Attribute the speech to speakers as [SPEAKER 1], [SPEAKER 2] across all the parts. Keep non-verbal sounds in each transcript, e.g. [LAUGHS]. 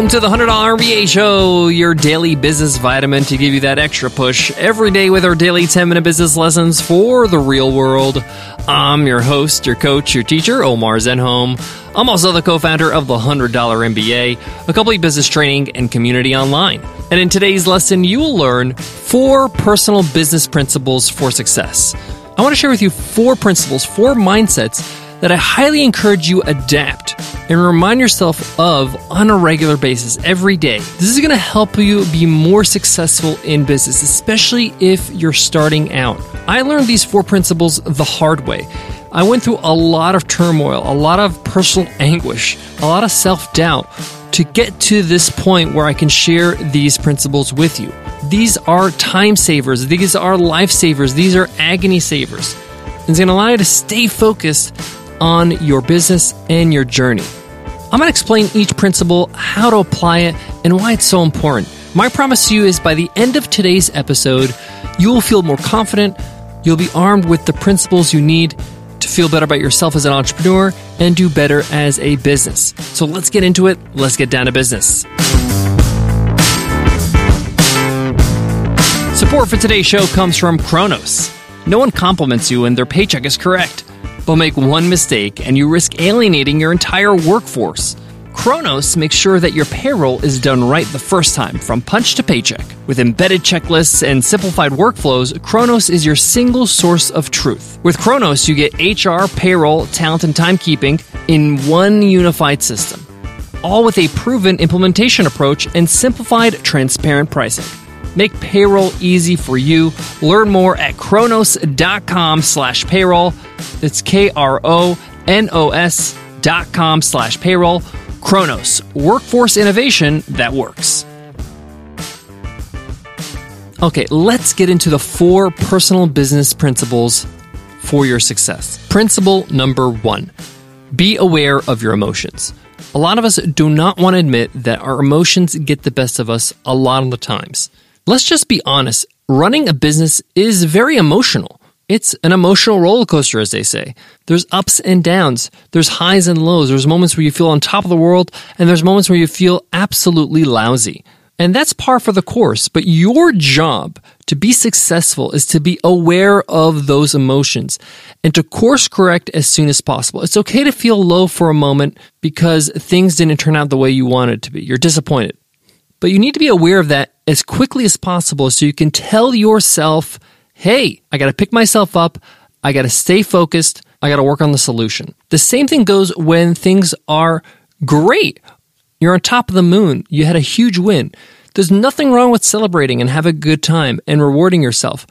[SPEAKER 1] Welcome to the $100 MBA Show, your daily business vitamin to give you that extra push every day with our daily 10 minute business lessons for the real world. I'm your host, your coach, your teacher, Omar Zenhom. I'm also the co founder of the $100 MBA, a complete business training and community online. And in today's lesson, you will learn four personal business principles for success. I want to share with you four principles, four mindsets that I highly encourage you adapt and remind yourself of on a regular basis every day. This is going to help you be more successful in business, especially if you're starting out. I learned these four principles the hard way. I went through a lot of turmoil, a lot of personal [LAUGHS] anguish, a lot of self doubt to get to this point where I can share these principles with you. These are time savers, these are life savers, these are agony savers. It's going to allow you to stay focused on your business and your journey. I'm going to explain each principle, how to apply it, and why it's so important. My promise to you is by the end of today's episode, you will feel more confident, you'll be armed with the principles you need to feel better about yourself as an entrepreneur and do better as a business. So let's get into it. Let's get down to business. Support for today's show comes from Kronos. No one compliments you when their paycheck is correct. But make one mistake and you risk alienating your entire workforce. Kronos makes sure that your payroll is done right the first time, from punch to paycheck. With embedded checklists and simplified workflows, Kronos is your single source of truth. With Kronos, you get HR, payroll, talent, and timekeeping in one unified system, all with a proven implementation approach and simplified, transparent pricing. Make payroll easy for you. Learn more at kronos.com slash payroll. That's K-R-O-N-O-S dot com slash payroll. Kronos, workforce innovation that works. Okay, let's get into the four personal business principles for your success. Principle number one be aware of your emotions. A lot of us do not want to admit that our emotions get the best of us a lot of the times. Let's just be honest. Running a business is very emotional. It's an emotional roller coaster, as they say. There's ups and downs. There's highs and lows. There's moments where you feel on top of the world, and there's moments where you feel absolutely lousy. And that's par for the course. But your job to be successful is to be aware of those emotions and to course correct as soon as possible. It's okay to feel low for a moment because things didn't turn out the way you wanted to be. You're disappointed. But you need to be aware of that as quickly as possible so you can tell yourself, hey, I got to pick myself up. I got to stay focused. I got to work on the solution. The same thing goes when things are great. You're on top of the moon. You had a huge win. There's nothing wrong with celebrating and have a good time and rewarding yourself.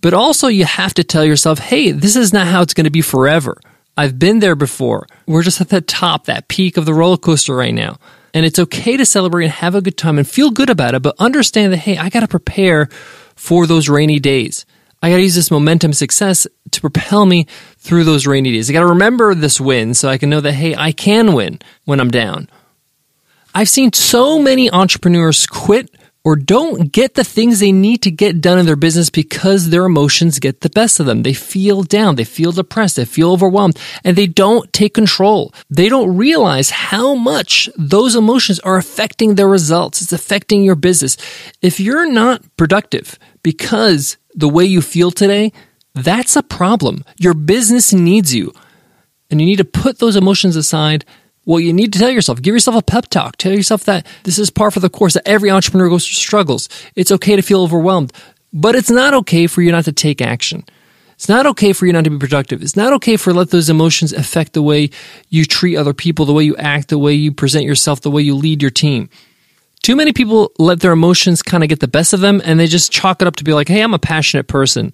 [SPEAKER 1] But also you have to tell yourself, hey, this is not how it's going to be forever. I've been there before. We're just at the top, that peak of the roller coaster right now. And it's okay to celebrate and have a good time and feel good about it, but understand that, hey, I got to prepare for those rainy days. I got to use this momentum success to propel me through those rainy days. I got to remember this win so I can know that, hey, I can win when I'm down. I've seen so many entrepreneurs quit or don't get the things they need to get done in their business because their emotions get the best of them. They feel down, they feel depressed, they feel overwhelmed, and they don't take control. They don't realize how much those emotions are affecting their results. It's affecting your business. If you're not productive because the way you feel today, that's a problem. Your business needs you. And you need to put those emotions aside well, you need to tell yourself, give yourself a pep talk. Tell yourself that this is par for the course, that every entrepreneur goes through struggles. It's okay to feel overwhelmed, but it's not okay for you not to take action. It's not okay for you not to be productive. It's not okay for let those emotions affect the way you treat other people, the way you act, the way you present yourself, the way you lead your team. Too many people let their emotions kind of get the best of them and they just chalk it up to be like, hey, I'm a passionate person.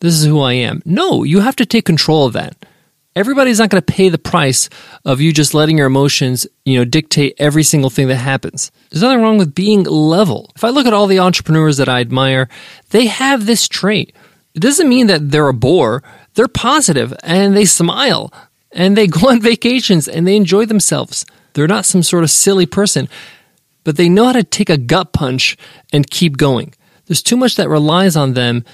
[SPEAKER 1] This is who I am. No, you have to take control of that everybody's not going to pay the price of you just letting your emotions, you know, dictate every single thing that happens. There's nothing wrong with being level. If I look at all the entrepreneurs that I admire, they have this trait. It doesn't mean that they're a bore. They're positive and they smile and they [LAUGHS] go on vacations and they enjoy themselves. They're not some sort of silly person, but they know how to take a gut punch and keep going. There's too much that relies on them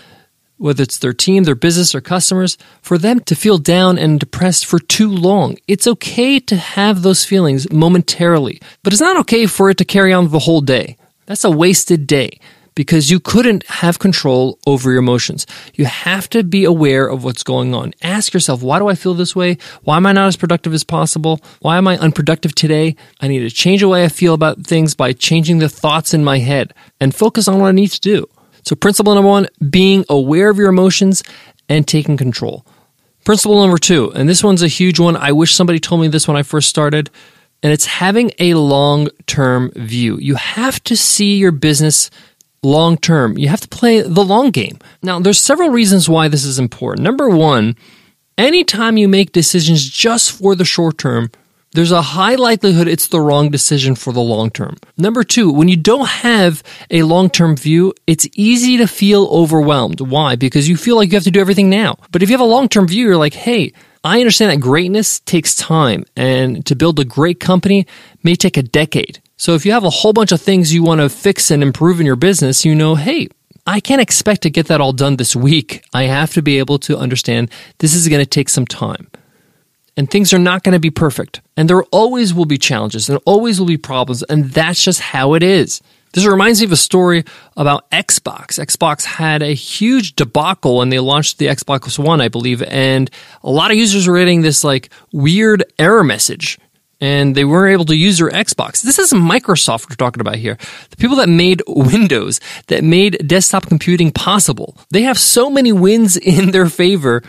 [SPEAKER 1] whether it's their team, their business, or customers, for them to feel down and depressed for too long. It's okay to have those feelings momentarily, but it's not okay for it to carry on the whole day. That's a wasted day because you couldn't have control over your emotions. You have to be aware of what's going on. Ask yourself, why do I feel this way? Why am I not as productive as possible? Why am I unproductive today? I need to change the way I feel about things by changing the thoughts in my head and focus on what I need to do. So, principle number one, being aware of your emotions and taking control. Principle number two, and this one's a huge one. I wish somebody told me this when I first started, and it's having a long term view. You have to see your business long term. You have to play the long game. Now, there's several reasons why this is important. Number one, anytime you make decisions just for the short term, there's a high likelihood it's the wrong decision for the long term. Number two, when you don't have a long term view, it's easy to feel overwhelmed. Why? Because you feel like you have to do everything now. But if you have a long term view, you're like, hey, I understand that greatness takes time, and to build a great company may take a decade. So if you have a whole bunch of things you want to fix and improve in your business, you know, hey, I can't expect to get that all done this week. I have to be able to understand this is going to take some time. And things are not going to be perfect. And there always will be challenges and always will be problems. And that's just how it is. This reminds me of a story about Xbox. Xbox had a huge debacle when they launched the Xbox One, I believe, and a lot of users were getting this like weird error message and they weren't able to use their Xbox. This is Microsoft we're talking about here. The people that made Windows, that made desktop computing possible. They have so many wins in their favor.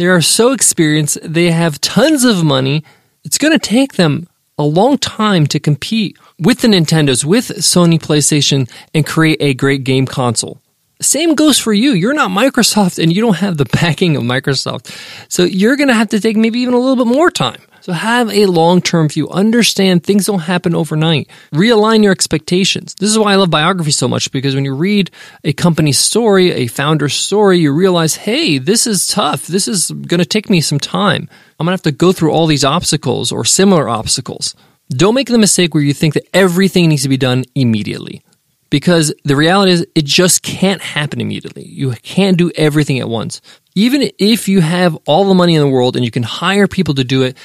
[SPEAKER 1] They are so experienced. They have tons of money. It's going to take them a long time to compete with the Nintendos, with Sony PlayStation, and create a great game console. Same goes for you. You're not Microsoft and you don't have the [LAUGHS] backing of Microsoft. So you're going to have to take maybe even a little bit more time. So have a long term view. Understand things don't happen overnight. Realign your expectations. This is why I love biography so much because when you read a company's story, a founder's story, you realize, hey, this is tough. This is going to take me some time. I'm going to have to go through all these obstacles or similar obstacles. Don't make the mistake where you think that everything needs to be done immediately because the reality is it just can't happen immediately. You can't do everything at once. Even if you have all the money in the world and you can hire people to do it,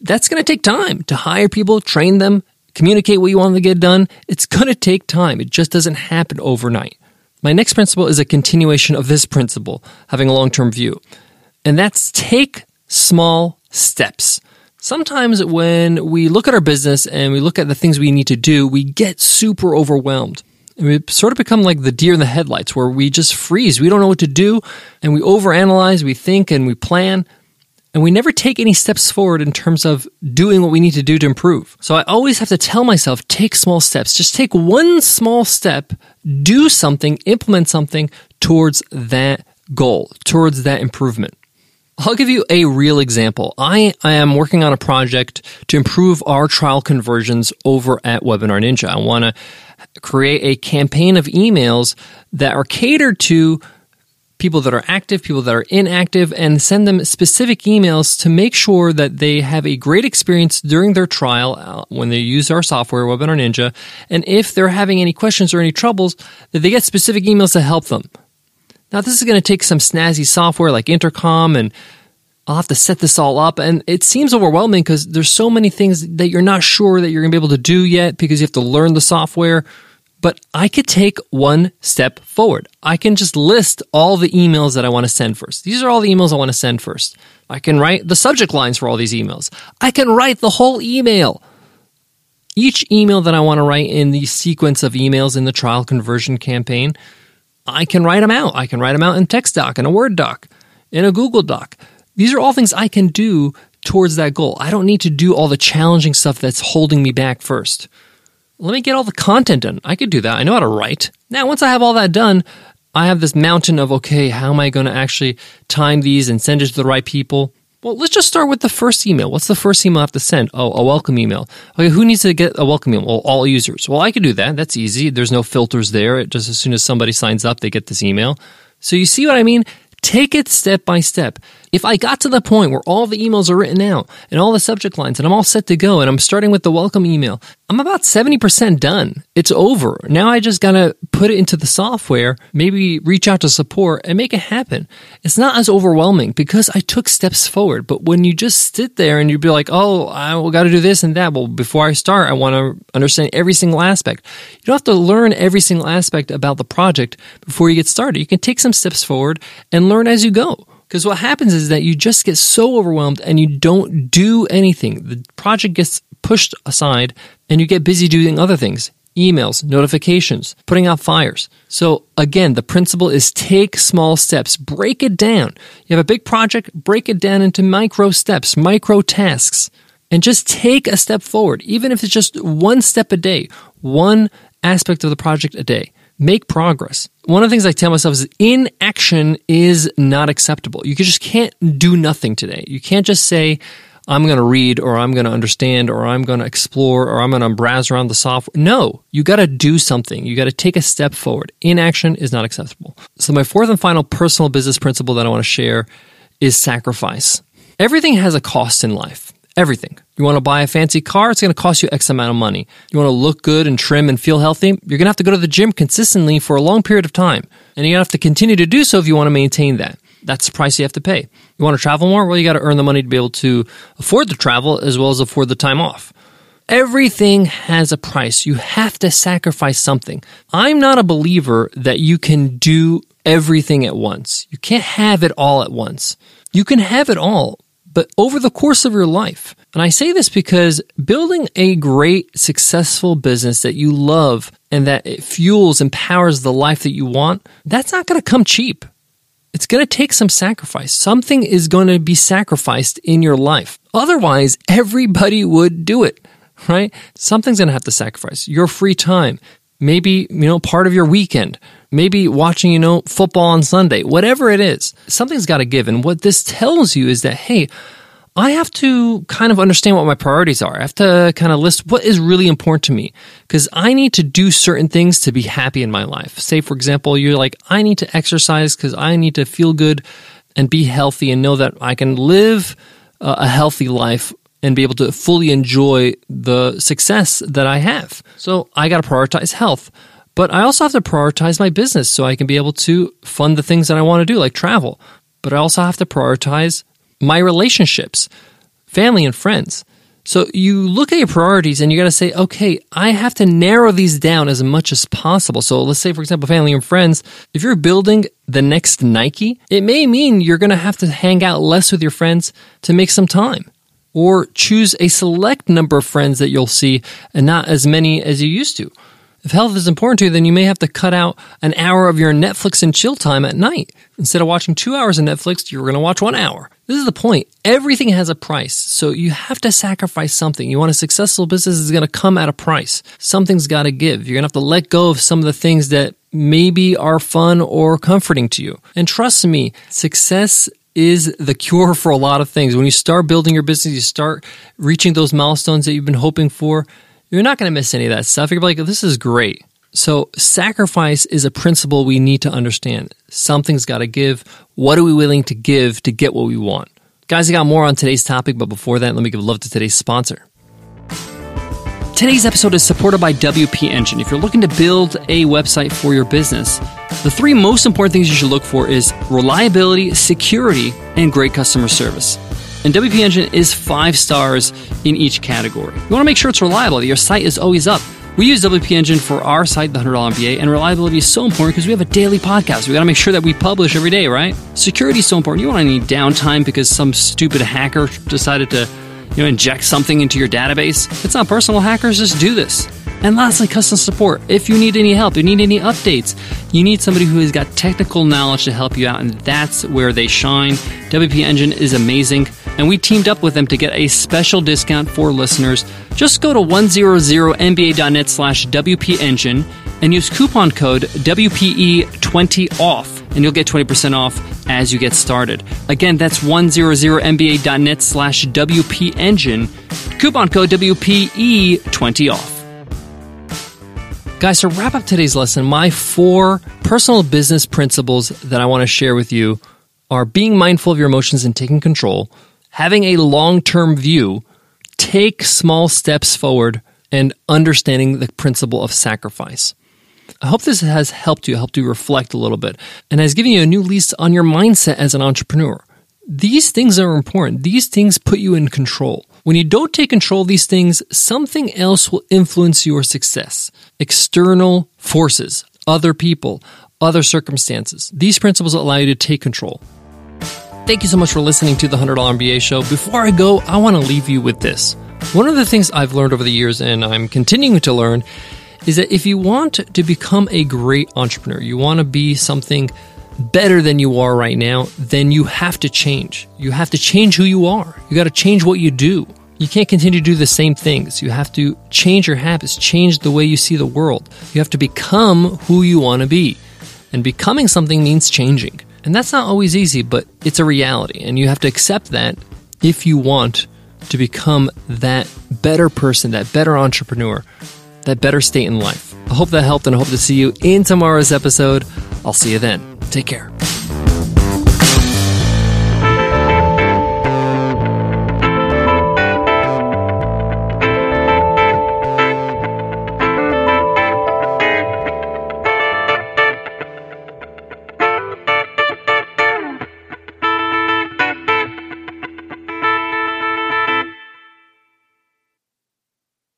[SPEAKER 1] that's going to take time to hire people, train them, communicate what you want to get done. It's going to take time. It just doesn't happen overnight. My next principle is a continuation of this principle, having a long term view. And that's take small steps. Sometimes when we look at our business and we look at the things we need to do, we get super overwhelmed. And we sort of become like the deer in the headlights where we just freeze. We don't know what to do and we overanalyze, we think and we plan, and we never take any steps forward in terms of doing what we need to do to improve. So I always have to tell myself, take small steps. Just take one small step, do something, implement something towards that goal, towards that improvement. I'll give you a real example. I, I am working on a project to improve our trial conversions over at Webinar Ninja. I want to create a campaign of emails that are catered to people that are active, people that are inactive, and send them specific emails to make sure that they have a great experience during their trial uh, when they use our software, Webinar Ninja. And if they're having any questions or any troubles, that they get specific emails to help them. Now, this is going to take some snazzy software like Intercom, and I'll have to set this all up. And it seems overwhelming because there's so many things that you're not sure that you're going to be able to do yet because you have to learn the software. But I could take one step forward. I can just list all the emails that I want to send first. These are all the emails I want to send first. I can write the subject lines for all these emails. I can write the whole email. Each email that I want to write in the sequence of emails in the trial conversion campaign, I can write them out. I can write them out in text doc, in a Word doc, in a Google doc. These are all things I can do towards that goal. I don't need to do all the challenging stuff that's holding me back first. Let me get all the content done. I could do that. I know how to write. Now, once I have all that done, I have this mountain of, okay, how am I going to actually time these and send it to the right people? Well, let's just start with the first email. What's the first email I have to send? Oh, a welcome email. Okay, who needs to get a welcome email? Well, all users. Well, I could do that. That's easy. There's no filters there. Just as soon as somebody signs up, they get this email. So you see what I mean? Take it step by step. If I got to the point where all the emails are written out and all the subject lines and I'm all set to go and I'm starting with the welcome email, I'm about 70% done. It's over. Now I just gotta put it into the software, maybe reach out to support and make it happen. It's not as overwhelming because I took steps forward. But when you just sit there and you'd be like, oh, I gotta do this and that. Well, before I start, I wanna understand every single aspect. You don't have to learn every single aspect about the project before you get started. You can take some steps forward and learn as you go. Because what happens is that you just get so overwhelmed and you don't do anything. The project gets pushed aside and you get busy doing other things emails, notifications, putting out fires. So again, the principle is take small steps, break it down. You have a big project, break it down into micro steps, micro tasks, and just take a step forward, even if it's just one step a day, one aspect of the project a day make progress. One of the things I tell myself is inaction is not acceptable. You just can't do nothing today. You can't just say, I'm going to read or I'm going to understand or I'm going to explore or I'm going to browse around the software. No, you got to do something. You got to take a step forward. Inaction is not acceptable. So my fourth and final personal business principle that I want to share is sacrifice. Everything has a cost in life. Everything. You want to buy a fancy car, it's going to cost you X amount of money. You want to look good and trim and feel healthy, you're going to have to go to the gym consistently for a long period of time. And you have to continue to do so if you want to maintain that. That's the price you have to pay. You want to travel more? Well, you got to earn the money to be able to afford the travel as well as afford the time off. Everything has a price. You have to sacrifice something. I'm not a believer that you can do everything at once. You can't have it all at once. You can have it all, but over the course of your life. And I say this because building a great, successful business that you love and that it fuels and powers the life that you want, that's not going to come cheap. It's going to take some sacrifice. Something is going to be sacrificed in your life. Otherwise, everybody would do it, right? Something's going to have to sacrifice your free time, maybe, you know, part of your weekend, maybe watching, you know, football on Sunday, whatever it is, something's got to give. And what this tells you is that, hey, I have to kind of understand what my priorities are. I have to kind of list what is really important to me because I need to do certain things to be happy in my life. Say, for example, you're like, I need to exercise because I need to feel good and be healthy and know that I can live a healthy life and be able to fully enjoy the success that I have. So I got to prioritize health. But I also have to prioritize my business so I can be able to fund the things that I want to do, like travel. But I also have to prioritize my relationships, family and friends. So you look at your priorities and you got to say, okay, I have to narrow these down as much as possible. So let's say, for example, family and friends, if you're building the next Nike, it may mean you're going to have to hang out less with your friends to make some time or choose a select number of friends that you'll see and not as many as you used to. If health is important to you, then you may have to cut out an hour of your Netflix and chill time at night. Instead of watching two hours of Netflix, you're going to watch one hour. This is the point. Everything has a price. So you have to sacrifice something. You want a successful business is going to come at a price. Something's got to give. You're going to have to let go of some of the things that maybe are fun or comforting to you. And trust me, success is the cure for a lot of things. When you start building your business, you start reaching those milestones that you've been hoping for you're not going to miss any of that stuff. You're like, this is great. So, sacrifice is a principle we need to understand. Something's got to give. What are we willing to give to get what we want? Guys, I got more on today's topic, but before that, let me give love to today's sponsor. Today's episode is supported by WP Engine. If you're looking to build a website for your business, the three most important things you should look for is reliability, security, and great customer service. And WP Engine is five stars in each category. You want to make sure it's reliable, that your site is always up. We use WP Engine for our site, the $100 MBA, and reliability is so important because we have a daily podcast. We got to make sure that we publish every day, right? Security is so important. You don't want any downtime because some stupid hacker decided to you know, inject something into your database. It's not personal hackers, just do this. And lastly, custom support. If you need any help, you need any updates, you need somebody who has got technical knowledge to help you out, and that's where they shine. WP Engine is amazing and we teamed up with them to get a special discount for listeners. Just go to 100mba.net slash WPEngine and use coupon code WPE20OFF, and you'll get 20% off as you get started. Again, that's 100mba.net slash WPEngine, coupon code WPE20OFF. Guys, to wrap up today's lesson, my four personal business principles that I want to share with you are being mindful of your emotions and taking control, having a long term view, take small steps forward, and understanding the principle of sacrifice. I hope this has helped you, helped you reflect a little bit, and has given you a new lease on your mindset as an entrepreneur. These things are important. These things put you in control. When you don't take control of these things, something else will influence your success. External forces, other people, other circumstances. These principles allow you to take control. Thank you so much for listening to the $100 MBA show. Before I go, I want to leave you with this. One of the things I've learned over the years, and I'm continuing to learn, is that if you want to become a great entrepreneur, you want to be something better than you are right now, then you have to change. You have to change who you are. You got to change what you do. You can't continue to do the same things. You have to change your habits, change the way you see the world. You have to become who you want to be. And becoming something means changing. And that's not always easy, but it's a reality. And you have to accept that if you want to become that better person, that better entrepreneur, that better state in life. I hope that helped and I hope to see you in tomorrow's episode. I'll see you then. Take care.